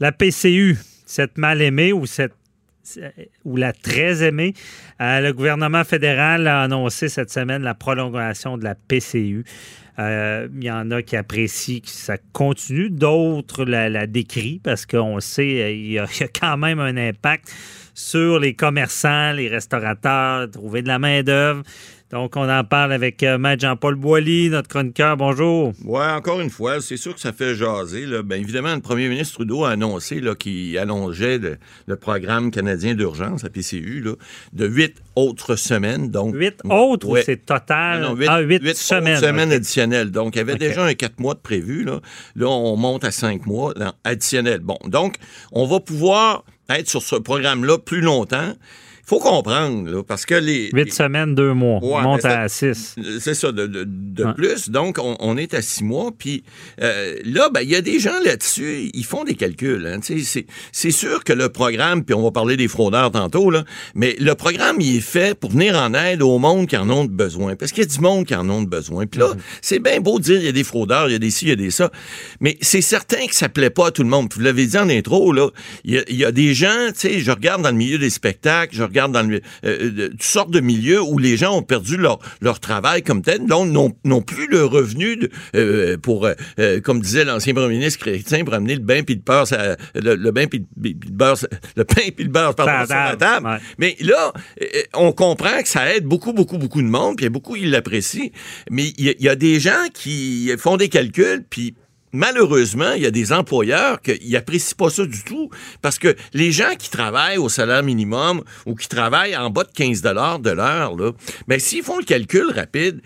La PCU, cette mal aimée ou cette ou la très aimée, euh, le gouvernement fédéral a annoncé cette semaine la prolongation de la PCU. Euh, il y en a qui apprécient que ça continue, d'autres la, la décrient parce qu'on sait euh, il y, a, il y a quand même un impact sur les commerçants, les restaurateurs, trouver de la main-d'œuvre. Donc, on en parle avec euh, Maître Jean-Paul Boilly, notre chroniqueur. Bonjour. Oui, encore une fois, c'est sûr que ça fait jaser. Là. Bien évidemment, le premier ministre Trudeau a annoncé qu'il allongeait le, le programme canadien d'urgence, la PCU, là, de huit autres semaines. Donc, Huit autres Ouais. ou c'est total? Non, non, huit, ah, huit huit semaines. autres semaines OK. additionnelles. Donc, il y avait déjà un quatre mois de prévu. Là, là on monte à cinq mois additionnels. Bon, donc, on va pouvoir être sur ce programme-là plus longtemps. Il faut comprendre, là, parce que les... Huit les- semaines, deux mois. Ouais, on monte ça- à six. C'est ça, de, de- de Ouais. plus. Donc, on, on est à six mois. Puis euh, là, ben, il y a des gens là-dessus, ils font des calculs. Hein, c'est, sûr que le programme, puis on va parler des fraudeurs tantôt, là, mais le programme, il est fait pour venir en aide au monde qui en ont besoin. Parce qu'il y a du monde qui en ont besoin. Puis là, c'est bien beau de dire il y a des fraudeurs, il y a des ci, il y a des ça. Mais c'est certain que ça plaît pas à tout le monde. Puis vous l'avez dit en intro, là, il y y a des gens, tu sais, je regarde dans le milieu des spectacles, je regarde dans le, euh, de- sortes de milieux où les gens ont perdu leur, leur travail comme tel, donc n'ont plus le revenu de, euh, pour, euh, euh, comme disait l'ancien premier ministre chrétien, pour amener le bain puis le beurre, ça- le, le bain puis le, beurre, le pain puis le beurre, pardon, Sur la table, ouais. Mais là, euh, on comprend que ça aide beaucoup, beaucoup, beaucoup de monde, puis il y a beaucoup qui l'apprécient. Mais il y, y a des gens qui font des calculs, puis malheureusement, il y a des employeurs qui n'apprécient pas ça du tout parce que les gens qui travaillent au salaire minimum ou qui travaillent en bas de 15 de l'heure, là, ben, s'ils font le calcul rapide,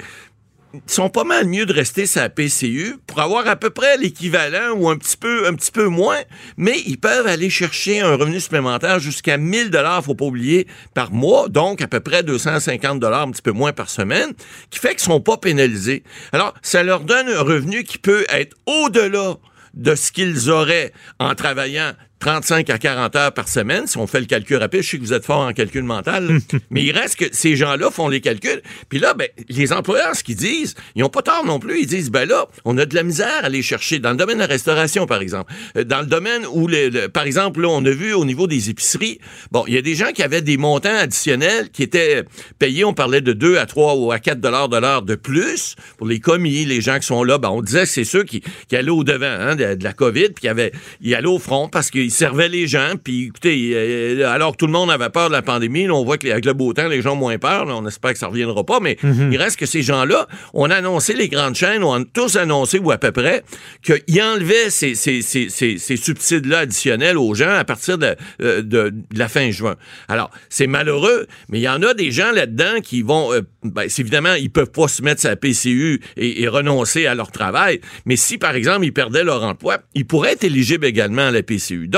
sont pas mal mieux de rester la PCU pour avoir à peu près l'équivalent ou un petit peu un petit peu moins, mais ils peuvent aller chercher un revenu supplémentaire jusqu'à 1000 dollars, faut pas oublier par mois, donc à peu près 250 dollars un petit peu moins par semaine, qui fait qu'ils sont pas pénalisés. Alors, ça leur donne un revenu qui peut être au-delà de ce qu'ils auraient en travaillant 35 à 40 heures par semaine, si on fait le calcul rapide, je sais que vous êtes fort en calcul mental, mais il reste que ces gens-là font les calculs. Puis là, ben, les employeurs, ce qu'ils disent, ils n'ont pas tort non plus. Ils disent, ben là, on a de la misère à aller chercher dans le domaine de la restauration, par exemple. Euh, Dans le domaine où, le, le- par exemple, là, on a vu au niveau des épiceries, bon, il y a des gens qui avaient des montants additionnels qui étaient payés, on parlait de 2 à 3 ou à 4 dollars de l'heure de plus pour les commis, les gens qui sont là. Ben, on disait que c'est ceux qui, qui allaient au devant hein, de, de la COVID, puis qui avaient, ils allaient au front parce qu'ils servaient les gens. Puis écoutez, euh, alors que tout le monde avait peur de la pandémie, là, on voit qu'avec le beau temps, les gens ont moins peur. là. on espère que ça reviendra pas, mais il reste que ces gens-là, on a annoncé, les grandes chaînes ont tous annoncé, ou à peu près, qu'ils enlevaient ces, ces, ces, ces, subsides-là additionnels aux gens à partir de, euh, de, de la fin juin. Alors, c'est malheureux, mais il y en a des gens là-dedans qui vont, euh, ben, c'est évidemment, ils peuvent pas se mettre la PCU et, et renoncer à leur travail, mais si, par exemple, ils perdaient leur emploi, ils pourraient être éligibles également à la PCU. Donc,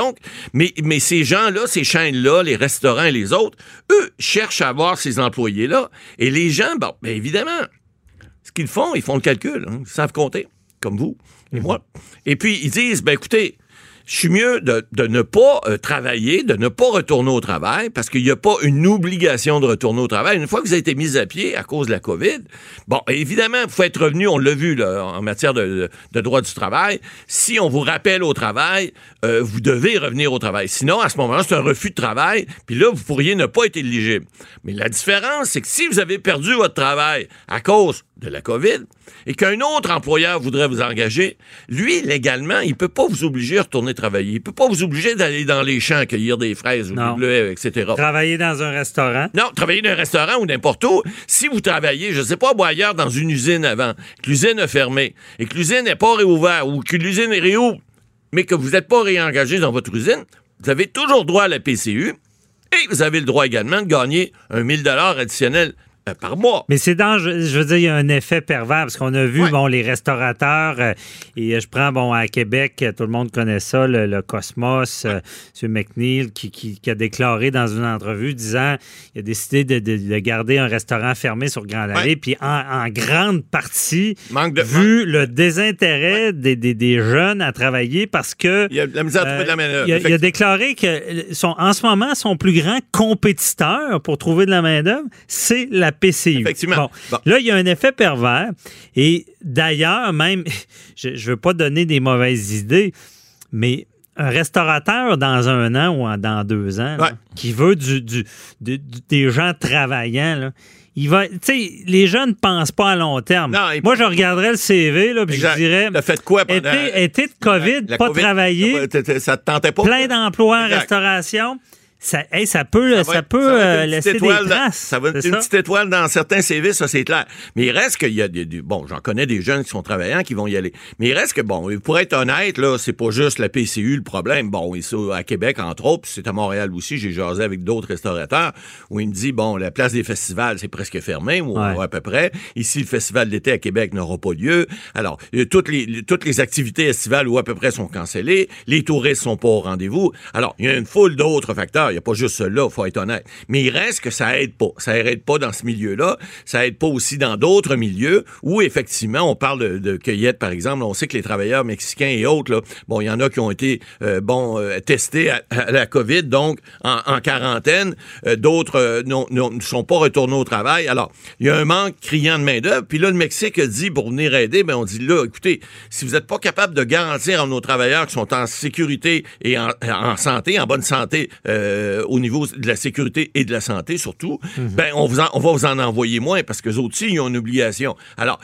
mais, mais ces gens-là, ces chaînes-là, les restaurants et les autres, eux, cherchent à avoir ces employés-là, et les gens, bon, ben, évidemment, ce qu'ils font, ils font le calcul, hein, ils savent compter, comme vous et moi. Et puis, ils disent, ben écoutez, je suis mieux de, ne pas euh, travailler, de ne pas retourner au travail, parce qu'il n'y a pas une obligation de retourner au travail. Une fois que vous avez été mis à pied à cause de la COVID, bon, évidemment, vous faut être revenu, on l'a vu là, en matière de, droit du travail. Si on vous rappelle au travail, euh, vous devez revenir au travail. Sinon, à ce moment-là, c'est un refus de travail, puis là, vous pourriez ne pas être éligible. Mais la différence, c'est que si vous avez perdu votre travail à cause de la COVID et qu'un autre employeur voudrait vous engager, lui, légalement, il peut pas vous obliger à retourner travailler. Il peut pas vous obliger d'aller dans les champs cueillir des fraises ou des bleuets, etc. Travailler dans un restaurant. Non, travailler dans un restaurant ou n'importe où. Si vous travaillez, je sais pas, moi, ailleurs dans une usine avant, que l'usine a fermé et que l'usine n'est pas réouverte ou que l'usine est réouvre, mais que vous n'êtes pas réengagé dans votre usine, vous avez toujours droit à la PCU et vous avez le droit également de gagner un 1000 dollars additionnel par mois. Mais c'est dangereux. Je veux dire, il y a un effet pervers parce qu'on a vu, Ouais. bon, les restaurateurs, euh, et je prends, bon, à Québec, euh, tout le monde connaît ça, le, le Cosmos, euh, M. McNeil, qui, qui- qui a déclaré dans une entrevue disant il a décidé de, de- de garder un restaurant fermé sur Grande Allée, Ouais. puis en, en grande partie, Manque de- vu le désintérêt des, des- des jeunes à travailler parce que. Il a la misère de la Euh, main-d'œuvre. il, a, il a Effectivement. déclaré que euh, son, en ce moment, son plus grand compétiteur pour trouver de la main-d'œuvre, c'est la PCU. Effectivement. Bon. Bon. Là, il y a un effet pervers. Et d'ailleurs, même, je ne veux pas donner des mauvaises idées, mais un restaurateur dans un an ou dans deux ans, là, Ouais. qui veut du, du- du- du- des gens travaillants, là, il va, tu sais, les jeunes ne pensent pas à long terme. Non, Moi, je regarderais le CV, là, puis je dirais, T'as fait quoi pendant... été, été de COVID, la pas COVID? travailler, T- t- Ça te tentait pas? plein d'emplois en restauration, ça, hey, ça peut, ça être- peut ça une laisser étoile traces. ça va être une petite étoile dans certains CV, ça c'est clair. Mais il reste qu'il y a des, des- bon, j'en connais des jeunes qui sont travaillants qui vont y aller. Mais il reste que bon, pour être honnête là, c'est pas juste la PCU le problème. Bon, ici à Québec entre autres, puis c'est à Montréal aussi, j'ai jasé avec d'autres restaurateurs où il me dit bon, la place des festivals c'est presque fermé ou Ouais. à peu près. Ici le festival d'été à Québec n'aura pas lieu. Alors, toutes les les- toutes les activités estivales ou à peu près sont cancellées, les touristes sont pas au rendez-vous. Alors, il y a une foule d'autres facteurs, il y a pas juste cela, faut être honnête. Mais il reste que ça aide pas. Ça aide pas dans ce milieu-là, ça aide pas aussi dans d'autres milieux où effectivement on parle de, de cueillette par exemple, on sait que les travailleurs mexicains et autres là, bon, il y en a qui ont été euh, bon euh, testés à, la Covid donc en, quarantaine, Euh, d'autres ne sont pas retournés au travail. Alors, il y a un manque criant de main-d'œuvre. Puis là, le Mexique dit pour venir aider, ben on dit là, écoutez, si vous n'êtes pas capable de garantir à nos travailleurs qui sont en sécurité et en, santé, en bonne santé, au niveau de la sécurité et de la santé surtout, ben on, vous en- on va vous en envoyer moins parce que eux aussi, ils ont une obligation. Alors,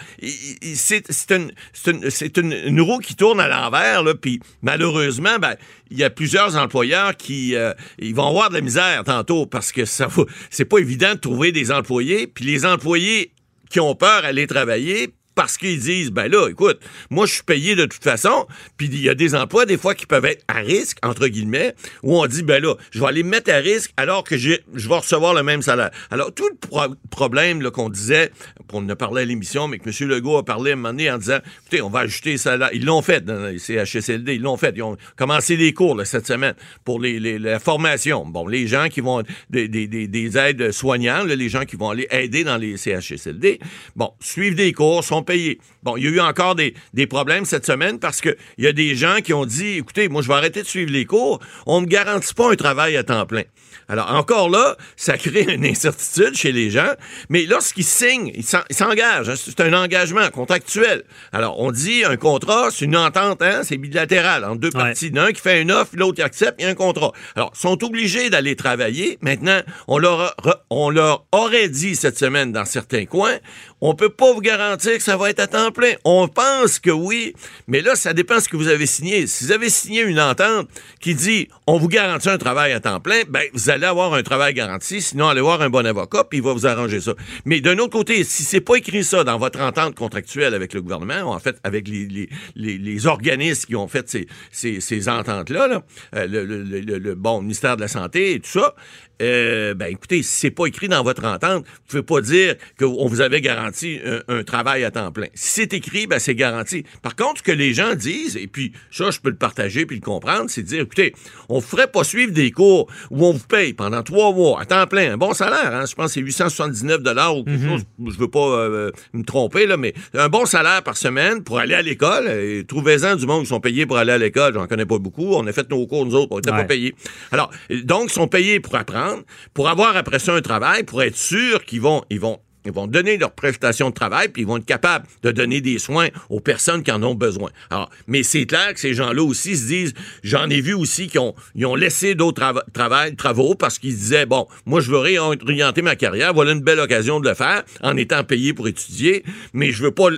c'est une, une, une, roue qui tourne à l'envers, puis malheureusement, ben, il y a plusieurs employeurs qui euh, ils vont avoir de la misère tantôt parce que ça c'est pas évident de trouver des employés, puis les employés qui ont peur à aller travailler parce qu'ils disent ben là écoute moi je suis payé de toute façon puis il y a des emplois des fois qui peuvent être à risque entre guillemets où on dit ben là je vais aller me mettre à risque alors que je vais recevoir le même salaire. Alors tout le pro- problème qu'on disait on en a parlé à l'émission mais que M. Legault a parlé à un moment donné en disant écoutez on va ajouter les salaires ils l'ont fait dans les CHSLD ils l'ont fait. Ils ont commencé des cours là, cette semaine pour les, la formation. Bon les gens qui vont des, des, des, des aides soignants les gens qui vont aller aider dans les CHSLD bon suivent des cours sont payés bon il y a eu encore des, des problèmes cette semaine parce que il y a des gens qui ont dit écoutez moi je vais arrêter de suivre les cours on me garantit pas un travail à temps plein alors, encore là, ça crée une incertitude chez les gens, mais lorsqu'ils signent, ils s'en- ils s'engagent. hein, c'est un engagement contractuel. Alors, on dit un contrat, c'est une entente, hein, c'est bilatéral entre deux parties. L'un qui fait une offre, l'autre qui accepte, il y a un contrat. Alors, ils sont obligés d'aller travailler. Maintenant, on leur, a- on leur aurait dit cette semaine dans certains coins, on peut pas vous garantir que ça va être à temps On pense que oui, mais là, ça dépend de ce que vous avez signé. Si vous avez signé une entente qui dit on vous garantit un travail à temps plein, ben vous allez avoir un travail garanti, sinon allez voir un bon avocat puis il va vous arranger ça. Mais d'un autre côté, si c'est pas écrit ça dans votre entente contractuelle avec le gouvernement, en fait avec les, les, organismes qui ont fait ces, ententes-là, là, euh, le- le- bon ministère de la Santé et tout ça, euh, ben écoutez, si c'est pas écrit dans votre entente, vous pouvez pas dire qu'on vous avait garanti un, un travail à temps plein. Si c'est écrit, ben c'est garanti. Par contre, ce que les gens disent, et puis ça, je peux le partager puis le comprendre, c'est de dire, écoutez, on ferait pas suivre des cours où on vous paye pendant trois mois à temps plein, un bon salaire, hein, je pense que c'est 879 dollars ou quelque chose, je veux pas euh, me tromper, là, mais un bon salaire par semaine pour aller à l'école, et trouvez-en du monde qui sont payés pour aller à l'école, j'en connais pas beaucoup, on a fait nos cours, nous autres, on était Ouais. pas payés. Alors, donc, ils sont payés pour apprendre, pour avoir après ça un travail, pour être sûr qu'ils vont, ils vont, ils vont donner leur prestation de travail, puis ils vont être capables de donner des soins aux personnes qui en ont besoin. Alors, mais c'est clair que ces gens-là aussi se disent, j'en ai vu aussi qui ont, ils ont laissé d'autres trava- travaux parce qu'ils disaient, bon, moi je veux réorienter ma carrière, voilà une belle occasion de le faire en étant payé pour étudier, mais je veux pas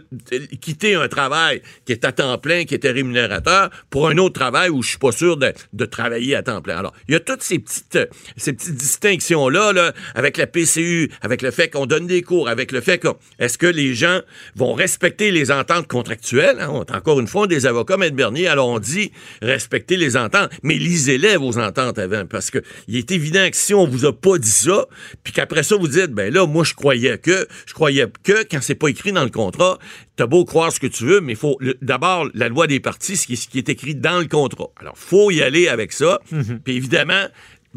quitter un travail qui est à temps plein, qui était rémunérateur, pour un autre travail où je suis pas sûr de, travailler à temps plein. Alors, il y a toutes ces petites, ces petites distinctions-là, là, avec la PCU, avec le fait qu'on donne des cours, avec le fait que est-ce que les gens vont respecter les ententes contractuelles? Hein? On est encore une fois des avocats, Maître Bernier, alors on dit respecter les ententes, mais lisez-les vos ententes avant, parce que il est évident que si on vous a pas dit ça, puis qu'après ça vous dites, ben là, moi je croyais que, je croyais que, quand c'est pas écrit dans le contrat, t'as beau croire ce que tu veux, mais il faut d'abord la loi des parties, ce qui, ce qui est écrit dans le contrat. Alors, faut y aller avec ça. Puis évidemment,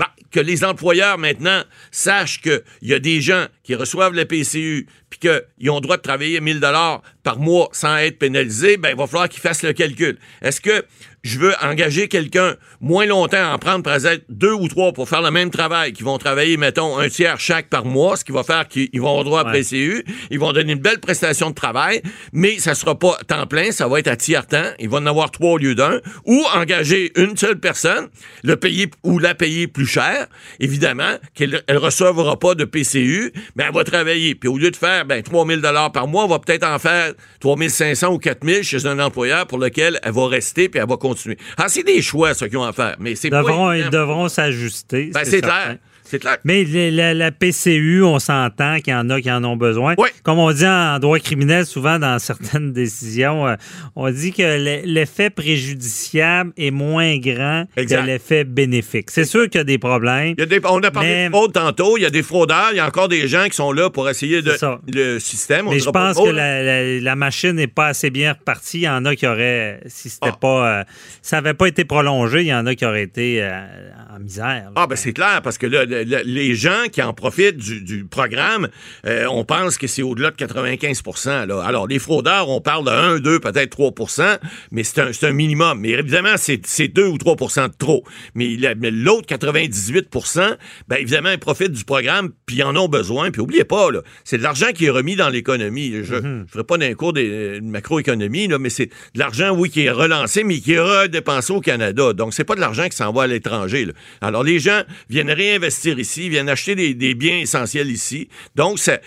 ben, que les employeurs maintenant sachent qu'il y a des gens qui reçoivent le PCU puis qu'ils ont le droit de travailler 1000 dollars par mois sans être pénalisés, ben il va falloir qu'ils fassent le calcul. Est-ce que je veux engager quelqu'un moins longtemps, en prendre peut-être deux ou trois pour faire le même travail, qui vont travailler, mettons, un tiers chaque par mois, ce qui va faire qu'ils vont avoir droit à Ouais. PCU, ils vont donner une belle prestation de travail, mais ça sera pas temps plein, ça va être à tiers-temps, ils vont en avoir trois au lieu d'un, ou engager une seule personne, le payer ou la payer plus cher, évidemment, qu'elle elle recevra pas de PCU, mais elle va travailler, puis au lieu de faire ben 3000 dollars par mois, on va peut-être en faire 3500 ou 4000 chez un employeur pour lequel elle va rester puis elle va continuer. Ah, c'est des choix ça qu'ils ont à faire, mais c'est pas devront, évident. ils devront s'ajuster. Ben, c'est clair. C'est clair. Mais la, la PCU, on s'entend qu'il y en a qui en ont besoin. Oui. Comme on dit en droit criminel, souvent dans certaines décisions, euh, on dit que le- l'effet préjudiciable est moins grand Exact. que l'effet bénéfique. C'est sûr qu'il y a des problèmes. Il y a des- on a parlé Mais- de fraude tantôt, il y a des fraudeurs, il y a encore des gens qui sont là pour essayer de le système. on Mais je pense que la, la- la machine n'est pas assez bien repartie. Il y en a qui auraient, si c'était Ah. pas, euh, ça n'avait pas été prolongé, il y en a qui auraient été euh, en misère. là. Ah, ben c'est clair, parce que là, le- le- les gens qui en profitent du, du programme, euh, on pense que c'est au-delà de 95 là. Alors, les fraudeurs, on parle de 1, 2, peut-être 3% mais c'est un, minimum. Mais évidemment, c'est c'est 2 ou 3% de trop. Mais l'autre 98% ben évidemment, ils profitent du programme, puis ils en ont besoin. Puis oubliez pas, c'est de l'argent qui est remis dans l'économie. Je ne ferai pas d'un cours de macroéconomie, là, mais c'est de l'argent, oui, qui est relancé, mais qui est redépensé au Canada. Donc, c'est pas de l'argent qui s'en va à l'étranger. Alors, les gens viennent réinvestir ici, viennent acheter des, des biens essentiels ici. Donc, c'est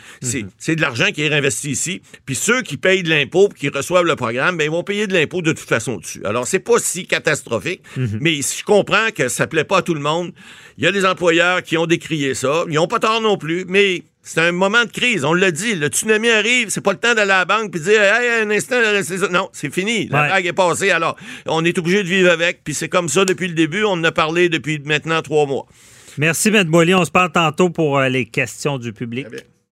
c'est de l'argent qui est réinvesti ici. Puis ceux qui payent de l'impôt qui reçoivent le programme, ben, ils vont payer de l'impôt de toute façon dessus. Alors, c'est pas si catastrophique, mais je comprends que ça plaît pas à tout le monde. Il y a des employeurs qui ont décrié ça. Ils ont pas tort non plus, mais c'est un moment de crise. On l'a dit, le tsunami arrive, c'est pas le temps d'aller à la banque puis de dire Hey, un instant, ça. Non, c'est fini. La Ouais. vague est passée. Alors, on est obligé de vivre avec, puis c'est comme ça depuis le début. On en a parlé depuis maintenant trois mois. Merci, M. Boily. On se parle tantôt pour euh, les questions du public.